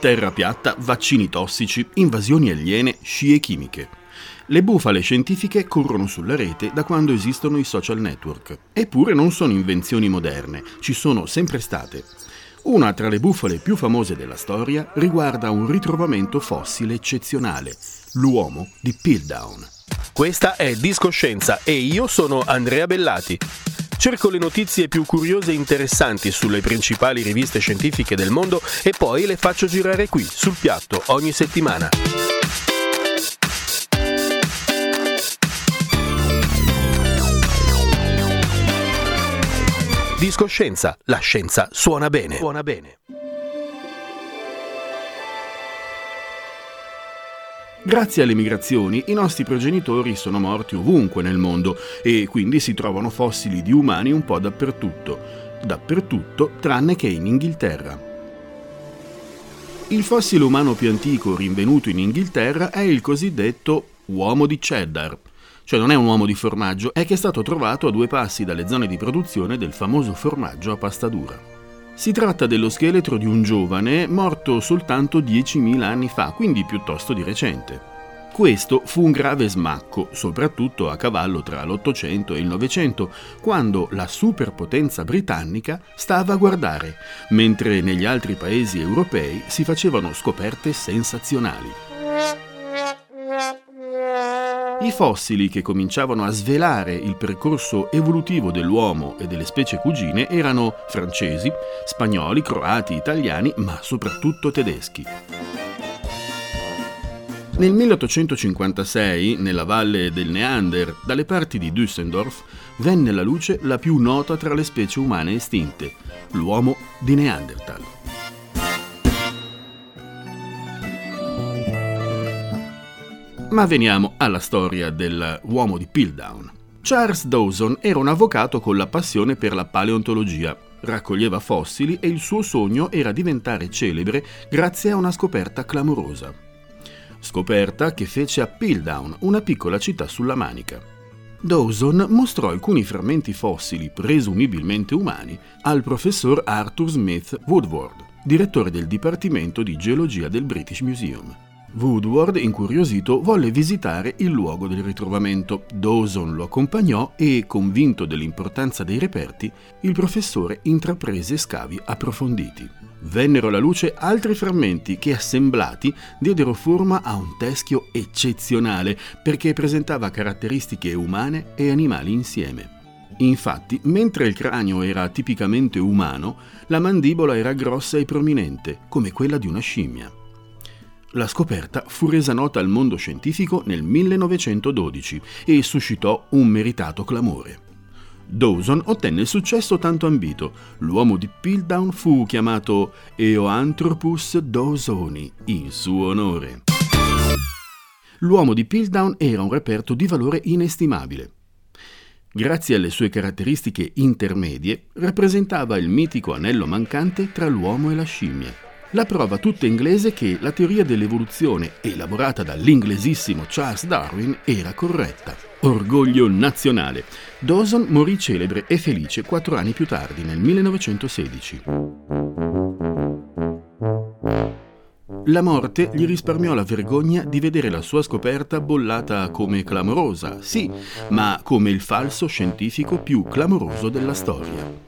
Terra piatta, vaccini tossici, invasioni aliene, scie chimiche. Le bufale scientifiche corrono sulla rete da quando esistono i social network. Eppure non sono invenzioni moderne, ci sono sempre state. Una tra le bufale più famose della storia riguarda un ritrovamento fossile eccezionale, l'uomo di Piltdown. Questa è Discoscienza e io sono Andrea Bellati. Cerco le notizie più curiose e interessanti sulle principali riviste scientifiche del mondo e poi le faccio girare qui, sul piatto, ogni settimana. Discoscienza, la scienza suona bene. Suona bene. Grazie alle migrazioni i nostri progenitori sono morti ovunque nel mondo e quindi si trovano fossili di umani un po' dappertutto, dappertutto tranne che in Inghilterra. Il fossile umano più antico rinvenuto in Inghilterra è il cosiddetto uomo di cheddar, cioè non è un uomo di formaggio, è che è stato trovato a due passi dalle zone di produzione del famoso formaggio a pasta dura. Si tratta dello scheletro di un giovane morto soltanto 10.000 anni fa, quindi piuttosto di recente. Questo fu un grave smacco, soprattutto a cavallo tra l'Ottocento e il Novecento, quando la superpotenza britannica stava a guardare, mentre negli altri paesi europei si facevano scoperte sensazionali. I fossili che cominciavano a svelare il percorso evolutivo dell'uomo e delle specie cugine erano francesi, spagnoli, croati, italiani, ma soprattutto tedeschi. Nel 1856, nella valle del Neander, dalle parti di Düsseldorf, venne alla luce la più nota tra le specie umane estinte, l'uomo di Neanderthal. Ma veniamo alla storia dell'uomo di Piltdown. Charles Dawson era un avvocato con la passione per la paleontologia. Raccoglieva fossili e il suo sogno era diventare celebre grazie a una scoperta clamorosa. Scoperta che fece a Piltdown, una piccola città sulla Manica. Dawson mostrò alcuni frammenti fossili presumibilmente umani al professor Arthur Smith Woodward, direttore del Dipartimento di Geologia del British Museum. Woodward, incuriosito, volle visitare il luogo del ritrovamento. Dawson lo accompagnò e, convinto dell'importanza dei reperti, il professore intraprese scavi approfonditi. Vennero alla luce altri frammenti che, assemblati, diedero forma a un teschio eccezionale perché presentava caratteristiche umane e animali insieme. Infatti, mentre il cranio era tipicamente umano, la mandibola era grossa e prominente, come quella di una scimmia. La scoperta fu resa nota al mondo scientifico nel 1912 e suscitò un meritato clamore. Dawson ottenne il successo tanto ambito. L'uomo di Piltdown fu chiamato Eoanthropus dawsoni in suo onore. L'uomo di Piltdown era un reperto di valore inestimabile. Grazie alle sue caratteristiche intermedie, rappresentava il mitico anello mancante tra l'uomo e la scimmia. La prova tutta inglese che la teoria dell'evoluzione, elaborata dall'inglesissimo Charles Darwin, era corretta. Orgoglio nazionale. Dawson morì celebre e felice quattro anni più tardi, nel 1916. La morte gli risparmiò la vergogna di vedere la sua scoperta bollata come clamorosa, sì, ma come il falso scientifico più clamoroso della storia.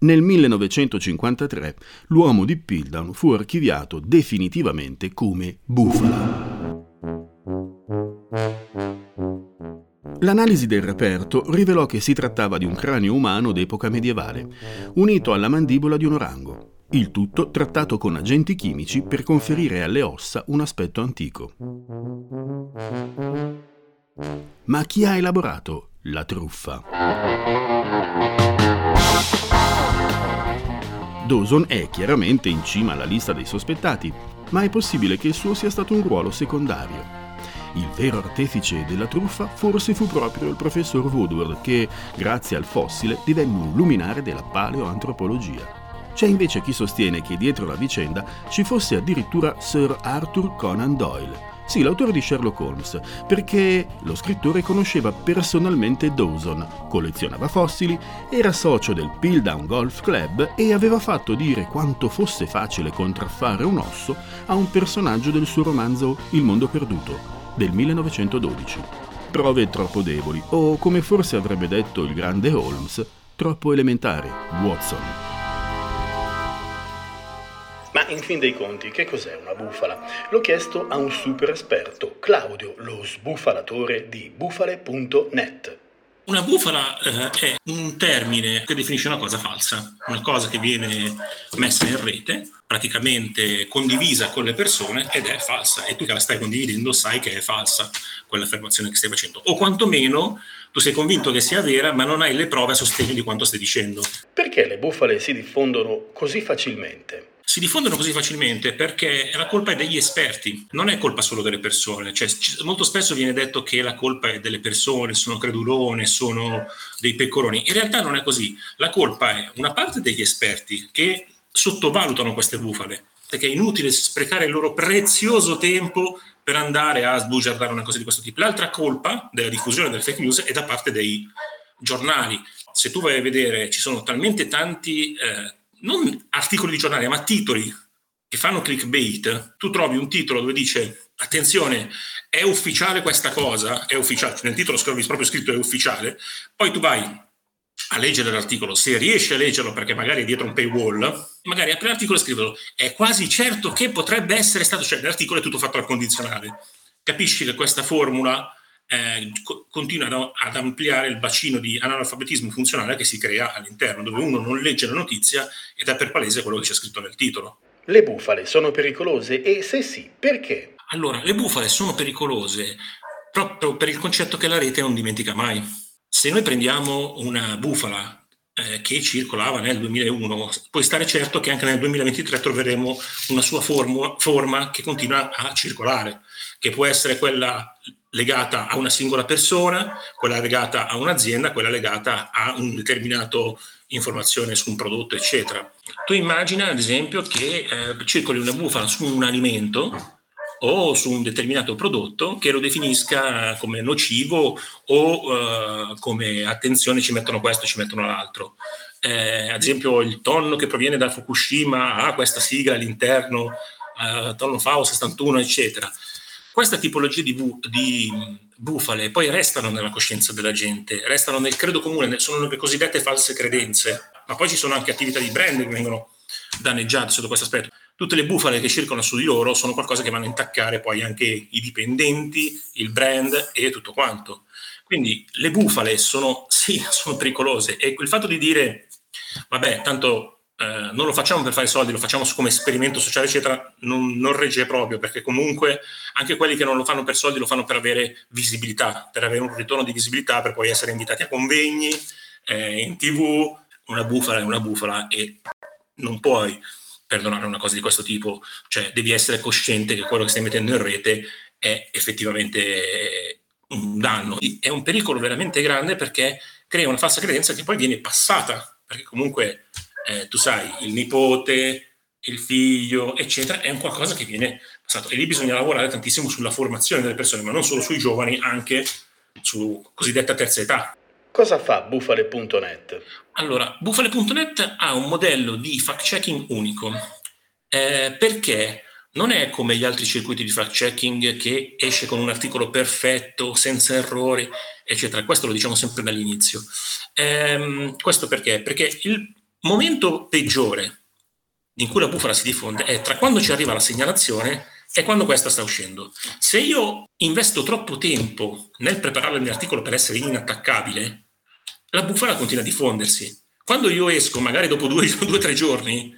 Nel 1953 l'uomo di Piltdown fu archiviato definitivamente come bufala. L'analisi del reperto rivelò che si trattava di un cranio umano d'epoca medievale, unito alla mandibola di un orango. il tutto trattato con agenti chimici per conferire alle ossa un aspetto antico. Ma chi ha elaborato la truffa? Dawson è chiaramente in cima alla lista dei sospettati, ma è possibile che il suo sia stato un ruolo secondario. Il vero artefice della truffa forse fu proprio il professor Woodward che, grazie al fossile, divenne un luminare della paleoantropologia. C'è invece chi sostiene che dietro la vicenda ci fosse addirittura Sir Arthur Conan Doyle, sì, l'autore di Sherlock Holmes, perché lo scrittore conosceva personalmente Dawson, collezionava fossili, era socio del Piltdown Golf Club e aveva fatto dire quanto fosse facile contraffare un osso a un personaggio del suo romanzo Il mondo perduto, del 1912. Prove troppo deboli, o come forse avrebbe detto il grande Holmes, troppo elementari, Watson. In fin dei conti, che cos'è una bufala? L'ho chiesto a un super esperto, Claudio, lo sbufalatore di bufale.net. Una bufala eh, è un termine che definisce una cosa falsa, una cosa che viene messa in rete, praticamente condivisa con le persone ed è falsa e tu che la stai condividendo sai che è falsa quell'affermazione che stai facendo o quantomeno tu sei convinto che sia vera ma non hai le prove a sostegno di quanto stai dicendo. Perché le bufale si diffondono così facilmente? Si diffondono così facilmente perché la colpa è degli esperti, non è colpa solo delle persone. Cioè, molto spesso viene detto che la colpa è delle persone, sono credulone, sono dei pecoroni. In realtà non è così. La colpa è una parte degli esperti che sottovalutano queste bufale, perché è inutile sprecare il loro prezioso tempo per andare a sbugiardare una cosa di questo tipo. L'altra colpa della diffusione delle fake news è da parte dei giornali. Se tu vai a vedere, ci sono talmente tanti eh, non articoli di giornale, ma titoli che fanno clickbait, tu trovi un titolo dove dice attenzione, è ufficiale questa cosa, è ufficiale, nel titolo scrivi proprio scritto è ufficiale, poi tu vai a leggere l'articolo, se riesci a leggerlo perché magari è dietro un paywall, magari apri l'articolo e scrivilo, è quasi certo che potrebbe essere stato, cioè l'articolo è tutto fatto al condizionale. Capisci che questa formula eh, continuano ad ampliare il bacino di analfabetismo funzionale che si crea all'interno, dove uno non legge la notizia ed è per palese quello che c'è scritto nel titolo. Le bufale sono pericolose e se sì, perché? Allora, le bufale sono pericolose proprio per il concetto che la rete non dimentica mai. Se noi prendiamo una bufala eh, che circolava nel 2001, puoi stare certo che anche nel 2023 troveremo una sua forma, forma che continua a circolare, che può essere quella legata a una singola persona, quella legata a un'azienda, quella legata a un determinato informazione su un prodotto, eccetera. Tu immagina, ad esempio, che eh, circoli una bufala su un alimento o su un determinato prodotto che lo definisca come nocivo o eh, come attenzione ci mettono questo, ci mettono l'altro. Eh, ad esempio il tonno che proviene da Fukushima ha questa sigla all'interno, eh, tonno FAO 61, eccetera questa tipologia di, bu- di, bufale poi restano nella coscienza della gente, restano nel credo comune, sono le cosiddette false credenze, ma poi ci sono anche attività di brand che vengono danneggiate sotto questo aspetto. Tutte le bufale che circolano su di loro sono qualcosa che vanno a intaccare poi anche i dipendenti, il brand e tutto quanto. Quindi le bufale sono, sì, sono pericolose e il fatto di dire, vabbè, tanto eh, non lo facciamo per fare soldi, lo facciamo come esperimento sociale, eccetera, non, non, regge proprio, perché comunque anche quelli che non lo fanno per soldi lo fanno per avere visibilità, per avere un ritorno di visibilità, per poi essere invitati a convegni, eh, in tv, una bufala è una bufala e non puoi perdonare una cosa di questo tipo, cioè devi essere cosciente che quello che stai mettendo in rete è effettivamente un danno. È un pericolo veramente grande perché crea una falsa credenza che poi viene passata, perché comunque eh, tu sai, il nipote, il figlio, eccetera, è un qualcosa che viene passato. E lì bisogna lavorare tantissimo sulla formazione delle persone, ma non solo sui giovani, anche su cosiddetta terza età. Cosa fa bufale.net? Allora, bufale.net ha un modello di fact-checking unico, eh, perché non è come gli altri circuiti di fact-checking che esce con un articolo perfetto, senza errori, eccetera. Questo lo diciamo sempre dall'inizio. Eh, questo perché? Perché il momento peggiore in cui la bufala si diffonde è tra quando ci arriva la segnalazione e quando questa sta uscendo. Se io investo troppo tempo nel preparare il mio articolo per essere inattaccabile, la bufala continua a diffondersi. Quando io esco, magari dopo due o tre giorni,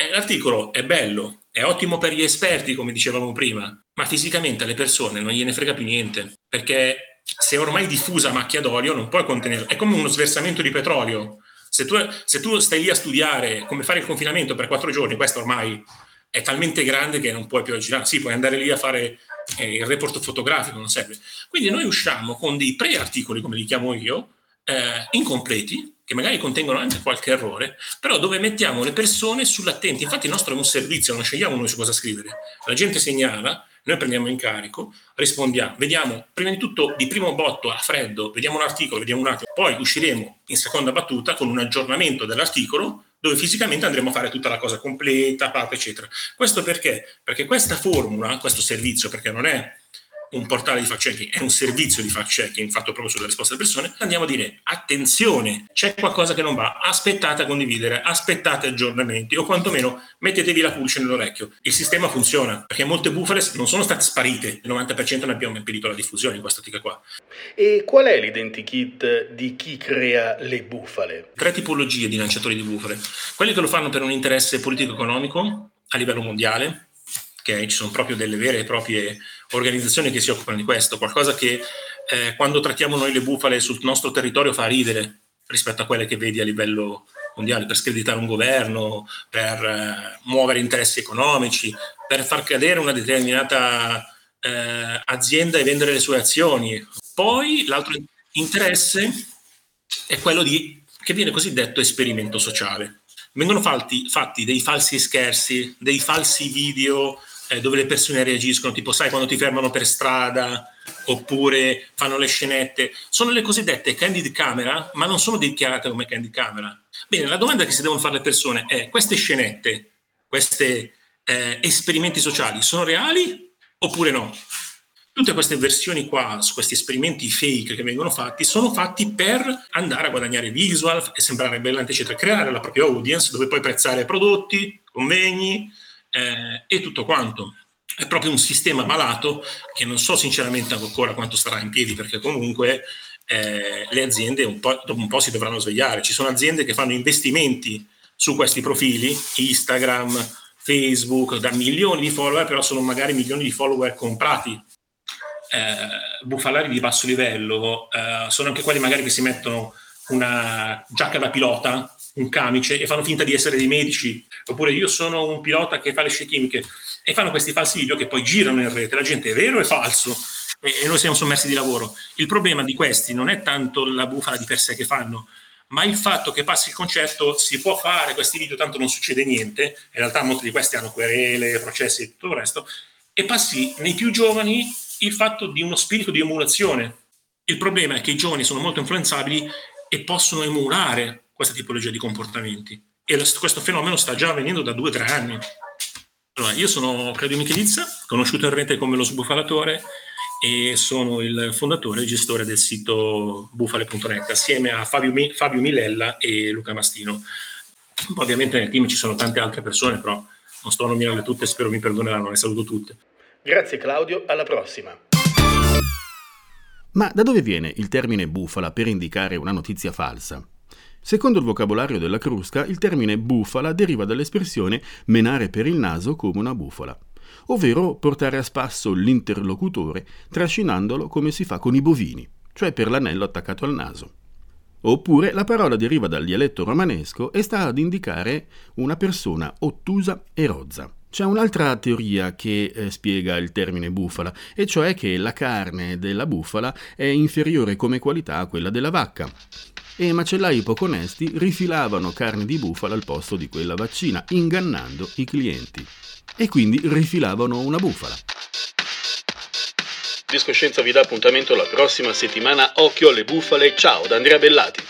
Eh, l'articolo è bello, è ottimo per gli esperti, come dicevamo prima, ma fisicamente alle persone non gliene frega più niente, perché se è ormai diffusa macchia d'olio non puoi contenere, è come uno sversamento di petrolio. Se tu, se tu stai lì a studiare come fare il confinamento per quattro giorni, questo ormai è talmente grande che non puoi più girare. Sì, puoi andare lì a fare eh, il report fotografico, non serve. Quindi noi usciamo con dei pre-articoli, come li chiamo io, eh, incompleti, che magari contengono anche qualche errore, però dove mettiamo le persone sull'attenti. Infatti il nostro è un servizio, non scegliamo noi su cosa scrivere. La gente segnala, noi prendiamo in carico, rispondiamo, vediamo prima di tutto di primo botto a freddo, vediamo un articolo, vediamo un attimo, poi usciremo in seconda battuta con un aggiornamento dell'articolo dove fisicamente andremo a fare tutta la cosa completa, parte, eccetera. Questo perché? Perché questa formula, questo servizio, perché non è un portale di fact checking, è un servizio di fact checking fatto proprio sulla risposta delle persone, andiamo a dire attenzione, c'è qualcosa che non va, aspettate a condividere, aspettate aggiornamenti o quantomeno mettetevi la pulce nell'orecchio. Il sistema funziona perché molte bufale non sono state sparite, il 90% ne abbiamo impedito la diffusione in questa tica qua. E qual è l'identikit di chi crea le bufale? Tre tipologie di lanciatori di bufale. Quelli che lo fanno per un interesse politico-economico a livello mondiale, Okay? Ci sono proprio delle vere e proprie organizzazioni che si occupano di questo, qualcosa che eh, quando trattiamo noi le bufale sul nostro territorio fa ridere rispetto a quelle che vedi a livello mondiale, per screditare un governo, per eh, muovere interessi economici, per far cadere una determinata eh, azienda e vendere le sue azioni. Poi l'altro interesse è quello di, che viene cosiddetto esperimento sociale. Vengono fatti, fatti dei falsi scherzi, dei falsi video eh, dove le persone reagiscono, tipo sai quando ti fermano per strada oppure fanno le scenette, sono le cosiddette candid camera, ma non sono dichiarate come candid camera. Bene, la domanda che si devono fare le persone è queste scenette, questi eh, esperimenti sociali sono reali oppure no? Tutte queste versioni qua, questi esperimenti fake che vengono fatti, sono fatti per andare a guadagnare visual e sembrare bellante, eccetera, creare la propria audience dove puoi prezzare prodotti, convegni, eh, e tutto quanto. È proprio un sistema malato che non so sinceramente ancora quanto starà in piedi perché comunque eh, le aziende un dopo un po' si dovranno svegliare. Ci sono aziende che fanno investimenti su questi profili, Instagram, Facebook, da milioni di follower, però sono magari milioni di follower comprati. Eh, bufalari di basso livello eh, sono anche quelli magari che si mettono una giacca da pilota un camice e fanno finta di essere dei medici, oppure io sono un pilota che fa le scie chimiche e fanno questi falsi video che poi girano in rete. La gente è vero o è falso? E, noi siamo sommersi di lavoro. Il problema di questi non è tanto la bufala di per sé che fanno, ma il fatto che passi il concetto si può fare questi video, tanto non succede niente, in realtà molti di questi hanno querele, processi e tutto il resto, e passi nei più giovani il fatto di uno spirito di emulazione. Il problema è che i giovani sono molto influenzabili e possono emulare questa tipologia di comportamenti. E questo fenomeno sta già avvenendo da due o tre anni. Allora, io sono Claudio Michelizza, conosciuto in rete come lo sbufalatore e sono il fondatore e gestore del sito bufale.net assieme a Fabio, Fabio Milella e Luca Mastino. Ovviamente nel team ci sono tante altre persone, però non sto a nominarle tutte, spero mi perdoneranno, le saluto tutte. Grazie Claudio, alla prossima. Ma da dove viene il termine bufala per indicare una notizia falsa? Secondo il vocabolario della Crusca, il termine bufala deriva dall'espressione menare per il naso come una bufala, ovvero portare a spasso l'interlocutore trascinandolo come si fa con i bovini, cioè per l'anello attaccato al naso. Oppure la parola deriva dal dialetto romanesco e sta ad indicare una persona ottusa e rozza. C'è un'altra teoria che eh, spiega il termine bufala, e cioè che la carne della bufala è inferiore come qualità a quella della vacca e macellai poco onesti rifilavano carne di bufala al posto di quella vaccina, ingannando i clienti. E quindi rifilavano una bufala. Discoscienza vi dà appuntamento la prossima settimana. Occhio alle bufale. Ciao da Andrea Bellati.